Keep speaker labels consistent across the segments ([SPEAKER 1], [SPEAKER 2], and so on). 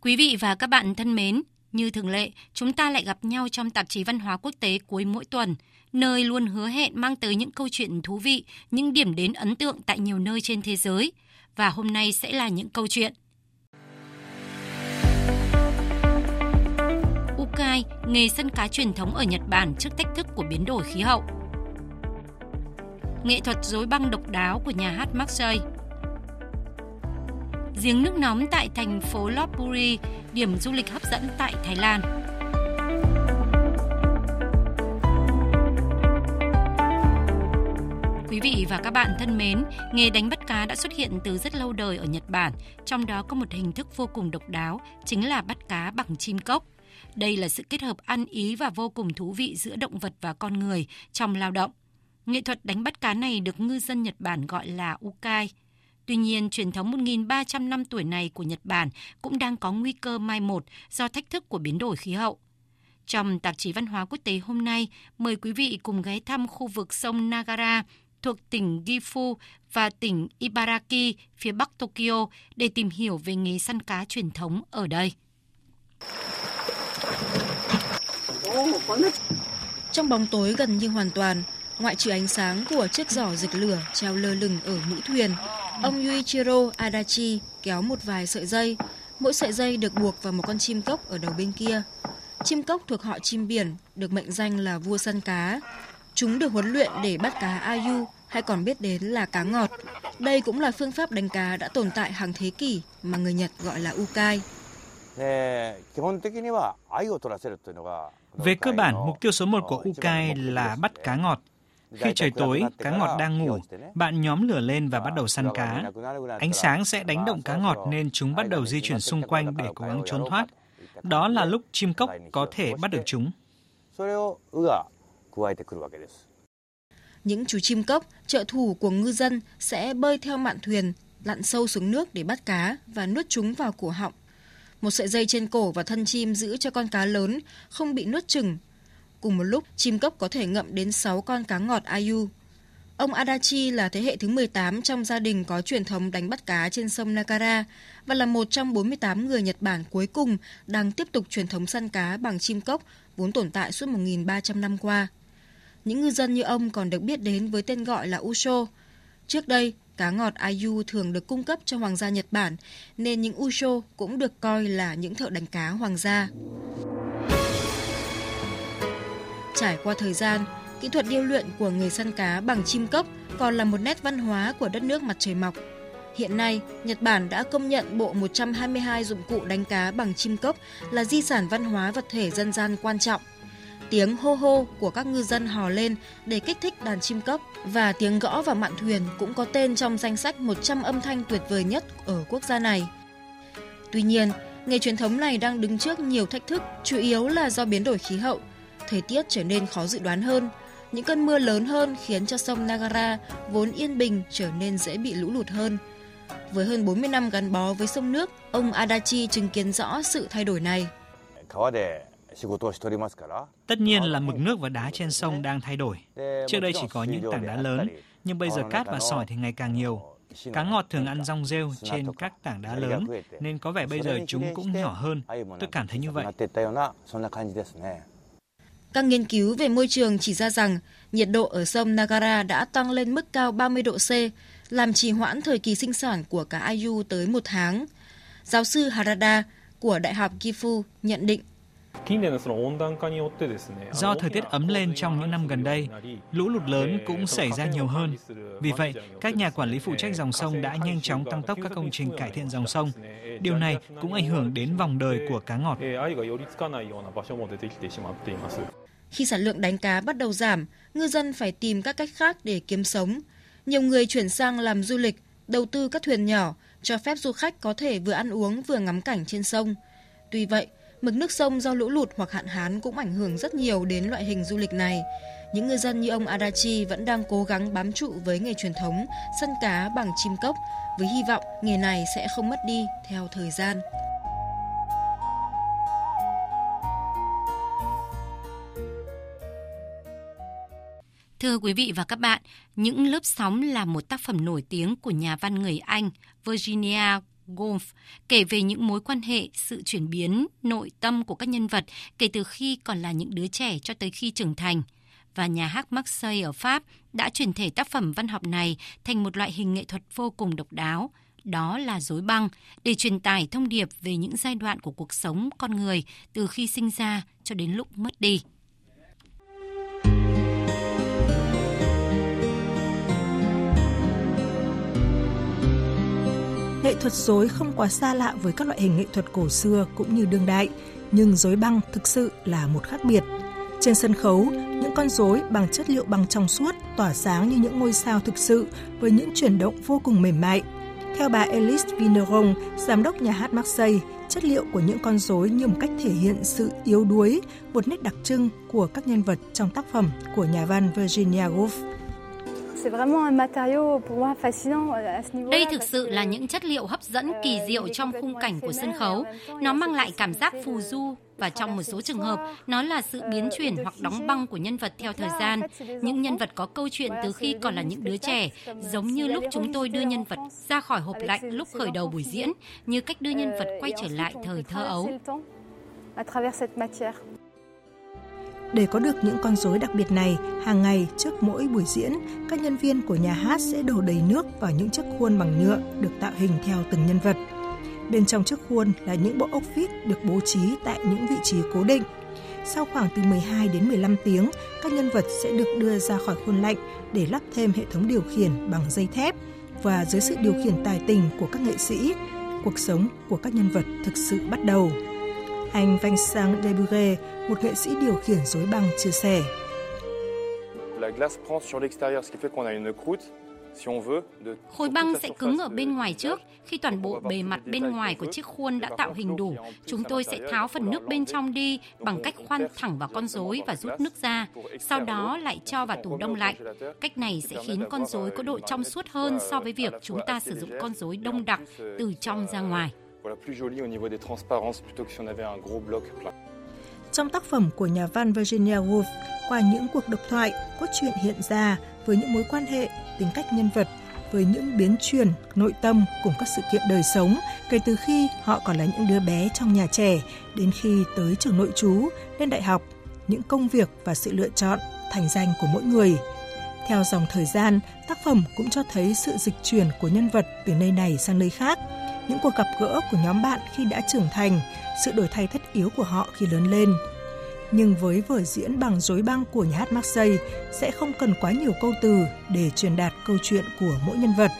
[SPEAKER 1] Quý vị và các bạn thân mến, như thường lệ, chúng ta lại gặp nhau trong tạp chí Văn hóa Quốc tế cuối mỗi tuần, nơi luôn hứa hẹn mang tới những câu chuyện thú vị, những điểm đến ấn tượng tại nhiều nơi trên thế giới. Và hôm nay sẽ là những câu chuyện. Ukai, nghề sân cá truyền thống ở Nhật Bản trước thách thức của biến đổi khí hậu. Nghệ thuật rối băng độc đáo của nhà hát Marseille giếng nước nóng tại thành phố Lopburi, điểm du lịch hấp dẫn tại Thái Lan. Quý vị và các bạn thân mến, nghề đánh bắt cá đã xuất hiện từ rất lâu đời ở Nhật Bản, trong đó có một hình thức vô cùng độc đáo, chính là bắt cá bằng chim cốc. Đây là sự kết hợp ăn ý và vô cùng thú vị giữa động vật và con người trong lao động. Nghệ thuật đánh bắt cá này được ngư dân Nhật Bản gọi là ukai. Tuy nhiên, truyền thống 1.300 năm tuổi này của Nhật Bản cũng đang có nguy cơ mai một do thách thức của biến đổi khí hậu. Trong tạp chí Văn hóa Quốc tế hôm nay, mời quý vị cùng ghé thăm khu vực sông Nagara thuộc tỉnh Gifu và tỉnh Ibaraki phía bắc Tokyo để tìm hiểu về nghề săn cá truyền thống ở đây.
[SPEAKER 2] Trong bóng tối gần như hoàn toàn, ngoại trừ ánh sáng của chiếc giỏ dịch lửa treo lơ lửng ở mũi thuyền, Ông Yuichiro Adachi kéo một vài sợi dây, mỗi sợi dây được buộc vào một con chim cốc ở đầu bên kia. Chim cốc thuộc họ chim biển, được mệnh danh là vua săn cá. Chúng được huấn luyện để bắt cá ayu hay còn biết đến là cá ngọt. Đây cũng là phương pháp đánh cá đã tồn tại hàng thế kỷ mà người Nhật gọi là ukai.
[SPEAKER 3] Về cơ bản, mục tiêu số một của ukai là bắt cá ngọt. Khi trời tối, cá ngọt đang ngủ, bạn nhóm lửa lên và bắt đầu săn cá. Ánh sáng sẽ đánh động cá ngọt nên chúng bắt đầu di chuyển xung quanh để cố gắng trốn thoát. Đó là lúc chim cốc có thể bắt được chúng.
[SPEAKER 2] Những chú chim cốc, trợ thủ của ngư dân sẽ bơi theo mạn thuyền, lặn sâu xuống nước để bắt cá và nuốt chúng vào cổ họng. Một sợi dây trên cổ và thân chim giữ cho con cá lớn không bị nuốt chừng Cùng một lúc, chim cốc có thể ngậm đến 6 con cá ngọt ayu. Ông Adachi là thế hệ thứ 18 trong gia đình có truyền thống đánh bắt cá trên sông Nakara và là một trong 48 người Nhật Bản cuối cùng đang tiếp tục truyền thống săn cá bằng chim cốc vốn tồn tại suốt 1.300 năm qua. Những ngư dân như ông còn được biết đến với tên gọi là Usho. Trước đây, cá ngọt ayu thường được cung cấp cho Hoàng gia Nhật Bản, nên những Usho cũng được coi là những thợ đánh cá hoàng gia. Trải qua thời gian, kỹ thuật điêu luyện của người săn cá bằng chim cốc còn là một nét văn hóa của đất nước mặt trời mọc. Hiện nay, Nhật Bản đã công nhận bộ 122 dụng cụ đánh cá bằng chim cốc là di sản văn hóa vật thể dân gian quan trọng. Tiếng hô hô của các ngư dân hò lên để kích thích đàn chim cốc và tiếng gõ vào mạn thuyền cũng có tên trong danh sách 100 âm thanh tuyệt vời nhất ở quốc gia này. Tuy nhiên, nghề truyền thống này đang đứng trước nhiều thách thức, chủ yếu là do biến đổi khí hậu – thời tiết trở nên khó dự đoán hơn. Những cơn mưa lớn hơn khiến cho sông Nagara vốn yên bình trở nên dễ bị lũ lụt hơn. Với hơn 40 năm gắn bó với sông nước, ông Adachi chứng kiến rõ sự thay đổi này.
[SPEAKER 3] Tất nhiên là mực nước và đá trên sông đang thay đổi. Trước đây chỉ có những tảng đá lớn, nhưng bây giờ cát và sỏi thì ngày càng nhiều. Cá ngọt thường ăn rong rêu trên các tảng đá lớn, nên có vẻ bây giờ chúng cũng nhỏ hơn. Tôi cảm thấy như vậy.
[SPEAKER 2] Các nghiên cứu về môi trường chỉ ra rằng nhiệt độ ở sông Nagara đã tăng lên mức cao 30 độ C, làm trì hoãn thời kỳ sinh sản của cá Ayu tới một tháng. Giáo sư Harada của Đại học Gifu nhận định
[SPEAKER 3] Do thời tiết ấm lên trong những năm gần đây, lũ lụt lớn cũng xảy ra nhiều hơn. Vì vậy, các nhà quản lý phụ trách dòng sông đã nhanh chóng tăng tốc các công trình cải thiện dòng sông. Điều này cũng ảnh hưởng đến vòng đời của cá ngọt.
[SPEAKER 2] Khi sản lượng đánh cá bắt đầu giảm, ngư dân phải tìm các cách khác để kiếm sống. Nhiều người chuyển sang làm du lịch, đầu tư các thuyền nhỏ, cho phép du khách có thể vừa ăn uống vừa ngắm cảnh trên sông. Tuy vậy, mực nước sông do lũ lụt hoặc hạn hán cũng ảnh hưởng rất nhiều đến loại hình du lịch này. Những ngư dân như ông Adachi vẫn đang cố gắng bám trụ với nghề truyền thống săn cá bằng chim cốc với hy vọng nghề này sẽ không mất đi theo thời gian.
[SPEAKER 1] Thưa quý vị và các bạn, Những lớp sóng là một tác phẩm nổi tiếng của nhà văn người Anh Virginia Golf kể về những mối quan hệ, sự chuyển biến, nội tâm của các nhân vật kể từ khi còn là những đứa trẻ cho tới khi trưởng thành. Và nhà hát Marseille ở Pháp đã chuyển thể tác phẩm văn học này thành một loại hình nghệ thuật vô cùng độc đáo, đó là dối băng, để truyền tải thông điệp về những giai đoạn của cuộc sống con người từ khi sinh ra cho đến lúc mất đi.
[SPEAKER 4] Nghệ thuật rối không quá xa lạ với các loại hình nghệ thuật cổ xưa cũng như đương đại, nhưng rối băng thực sự là một khác biệt. Trên sân khấu, những con rối bằng chất liệu bằng trong suốt tỏa sáng như những ngôi sao thực sự với những chuyển động vô cùng mềm mại. Theo bà Elise Vineron, giám đốc nhà hát Marseille, chất liệu của những con rối như một cách thể hiện sự yếu đuối, một nét đặc trưng của các nhân vật trong tác phẩm của nhà văn Virginia Woolf.
[SPEAKER 1] Đây thực sự là những chất liệu hấp dẫn kỳ euh, diệu trong khung cảnh của sân khấu. Nó mang lại cảm giác phù du và trong một số trường hợp, nó là sự biến euh, chuyển hoặc đóng băng của nhân vật theo thời gian. Những nhân vật có câu chuyện từ khi còn là những đứa trẻ, giống như lúc chúng tôi đưa nhân vật ra khỏi hộp lạnh lúc khởi đầu buổi diễn, như cách đưa nhân vật quay trở lại thời thơ ấu.
[SPEAKER 4] Để có được những con rối đặc biệt này, hàng ngày trước mỗi buổi diễn, các nhân viên của nhà hát sẽ đổ đầy nước vào những chiếc khuôn bằng nhựa được tạo hình theo từng nhân vật. Bên trong chiếc khuôn là những bộ ốc vít được bố trí tại những vị trí cố định. Sau khoảng từ 12 đến 15 tiếng, các nhân vật sẽ được đưa ra khỏi khuôn lạnh để lắp thêm hệ thống điều khiển bằng dây thép và dưới sự điều khiển tài tình của các nghệ sĩ, cuộc sống của các nhân vật thực sự bắt đầu. Anh Vincent Debure, một nghệ sĩ điều khiển rối băng chia sẻ.
[SPEAKER 1] La glace prend sur l'extérieur, ce qui fait qu'on a une croûte Khối băng sẽ cứng ở bên ngoài trước. Khi toàn bộ bề mặt bên ngoài của chiếc khuôn đã tạo hình đủ, chúng tôi sẽ tháo phần nước bên trong đi bằng cách khoan thẳng vào con rối và rút nước ra. Sau đó lại cho vào tủ đông lạnh. Cách này sẽ khiến con rối có độ trong suốt hơn so với việc chúng ta sử dụng con rối đông đặc từ trong ra ngoài voilà, plus joli au niveau des transparences plutôt que si on avait un gros bloc
[SPEAKER 4] plein. Trong tác phẩm của nhà văn Virginia Woolf, qua những cuộc độc thoại, cốt truyện hiện ra với những mối quan hệ, tính cách nhân vật, với những biến chuyển, nội tâm cùng các sự kiện đời sống kể từ khi họ còn là những đứa bé trong nhà trẻ đến khi tới trường nội trú, lên đại học, những công việc và sự lựa chọn, thành danh của mỗi người. Theo dòng thời gian, tác phẩm cũng cho thấy sự dịch chuyển của nhân vật từ nơi này sang nơi khác – những cuộc gặp gỡ của nhóm bạn khi đã trưởng thành, sự đổi thay thất yếu của họ khi lớn lên. Nhưng với vở diễn bằng rối băng của nhà hát Marseille sẽ không cần quá nhiều câu từ để truyền đạt câu chuyện của mỗi nhân vật.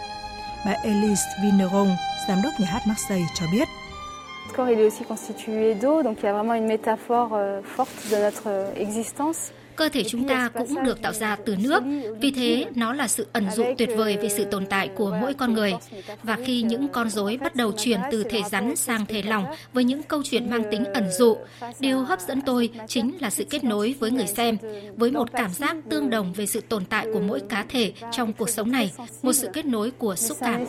[SPEAKER 4] Bà Elise Vineron, giám đốc nhà hát Marseille cho biết.
[SPEAKER 5] corps il est aussi constitué d'eau, donc il y a vraiment une métaphore euh, forte de notre euh, existence.
[SPEAKER 1] Cơ thể chúng ta cũng được tạo ra từ nước, vì thế nó là sự ẩn dụ tuyệt vời về sự tồn tại của mỗi con người. Và khi những con rối bắt đầu chuyển từ thể rắn sang thể lỏng với những câu chuyện mang tính ẩn dụ, điều hấp dẫn tôi chính là sự kết nối với người xem, với một cảm giác tương đồng về sự tồn tại của mỗi cá thể trong cuộc sống này, một sự kết nối của xúc cảm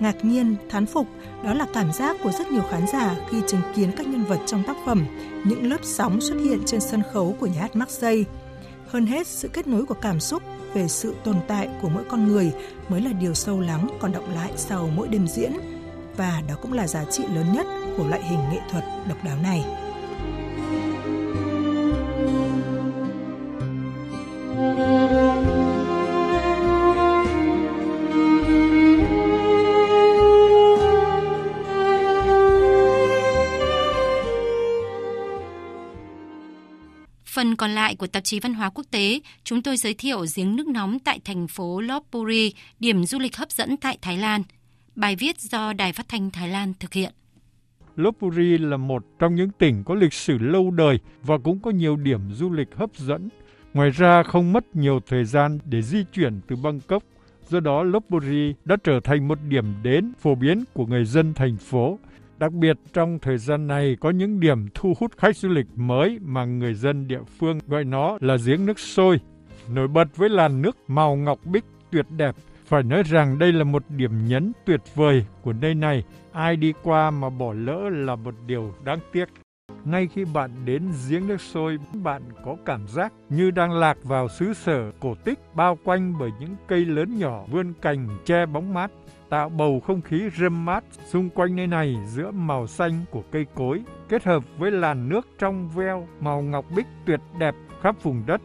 [SPEAKER 4] ngạc nhiên, thán phục, đó là cảm giác của rất nhiều khán giả khi chứng kiến các nhân vật trong tác phẩm, những lớp sóng xuất hiện trên sân khấu của nhà hát Marseille. Hơn hết, sự kết nối của cảm xúc về sự tồn tại của mỗi con người mới là điều sâu lắng còn động lại sau mỗi đêm diễn. Và đó cũng là giá trị lớn nhất của loại hình nghệ thuật độc đáo này.
[SPEAKER 1] Phần còn lại của tạp chí Văn hóa Quốc tế, chúng tôi giới thiệu giếng nước nóng tại thành phố Lopburi, điểm du lịch hấp dẫn tại Thái Lan. Bài viết do Đài Phát thanh Thái Lan thực hiện.
[SPEAKER 6] Lopburi là một trong những tỉnh có lịch sử lâu đời và cũng có nhiều điểm du lịch hấp dẫn. Ngoài ra không mất nhiều thời gian để di chuyển từ Bangkok, do đó Lopburi đã trở thành một điểm đến phổ biến của người dân thành phố Đặc biệt trong thời gian này có những điểm thu hút khách du lịch mới mà người dân địa phương gọi nó là giếng nước sôi. Nổi bật với làn nước màu ngọc bích tuyệt đẹp, phải nói rằng đây là một điểm nhấn tuyệt vời của nơi này. Ai đi qua mà bỏ lỡ là một điều đáng tiếc. Ngay khi bạn đến giếng nước sôi, bạn có cảm giác như đang lạc vào xứ sở cổ tích bao quanh bởi những cây lớn nhỏ vươn cành che bóng mát tạo bầu không khí râm mát xung quanh nơi này giữa màu xanh của cây cối kết hợp với làn nước trong veo màu ngọc bích tuyệt đẹp khắp vùng đất.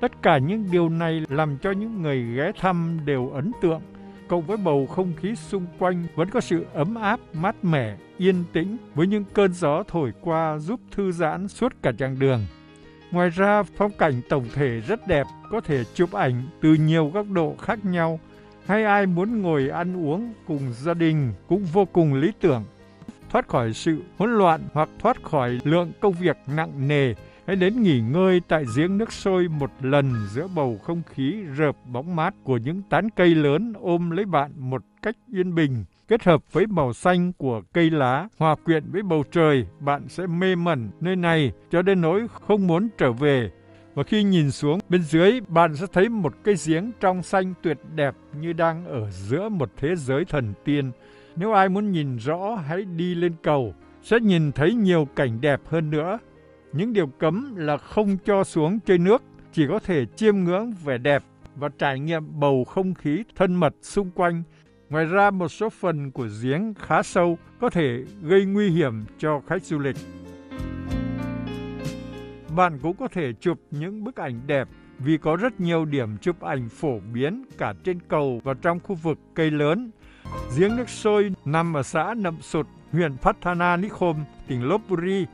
[SPEAKER 6] Tất cả những điều này làm cho những người ghé thăm đều ấn tượng, cộng với bầu không khí xung quanh vẫn có sự ấm áp, mát mẻ, yên tĩnh với những cơn gió thổi qua giúp thư giãn suốt cả chặng đường. Ngoài ra, phong cảnh tổng thể rất đẹp, có thể chụp ảnh từ nhiều góc độ khác nhau. Hay ai muốn ngồi ăn uống cùng gia đình cũng vô cùng lý tưởng. Thoát khỏi sự hỗn loạn hoặc thoát khỏi lượng công việc nặng nề, hãy đến nghỉ ngơi tại giếng nước sôi một lần giữa bầu không khí rợp bóng mát của những tán cây lớn ôm lấy bạn một cách yên bình kết hợp với màu xanh của cây lá, hòa quyện với bầu trời, bạn sẽ mê mẩn nơi này cho đến nỗi không muốn trở về. Và khi nhìn xuống bên dưới, bạn sẽ thấy một cây giếng trong xanh tuyệt đẹp như đang ở giữa một thế giới thần tiên. Nếu ai muốn nhìn rõ, hãy đi lên cầu, sẽ nhìn thấy nhiều cảnh đẹp hơn nữa. Những điều cấm là không cho xuống chơi nước, chỉ có thể chiêm ngưỡng vẻ đẹp và trải nghiệm bầu không khí thân mật xung quanh Ngoài ra, một số phần của giếng khá sâu có thể gây nguy hiểm cho khách du lịch. Bạn cũng có thể chụp những bức ảnh đẹp vì có rất nhiều điểm chụp ảnh phổ biến cả trên cầu và trong khu vực cây lớn. Giếng nước sôi nằm ở xã Nậm Sụt, huyện Pattana Nikhom, tỉnh Lopburi.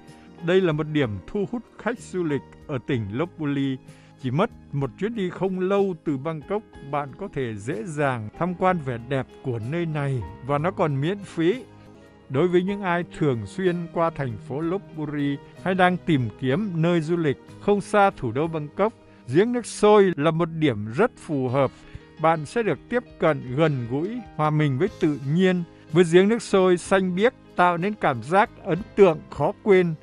[SPEAKER 6] Đây là một điểm thu hút khách du lịch ở tỉnh Lopburi chỉ mất một chuyến đi không lâu từ Bangkok, bạn có thể dễ dàng tham quan vẻ đẹp của nơi này và nó còn miễn phí. Đối với những ai thường xuyên qua thành phố Lopburi hay đang tìm kiếm nơi du lịch không xa thủ đô Bangkok, giếng nước sôi là một điểm rất phù hợp. Bạn sẽ được tiếp cận gần gũi, hòa mình với tự nhiên. Với giếng nước sôi xanh biếc tạo nên cảm giác ấn tượng khó quên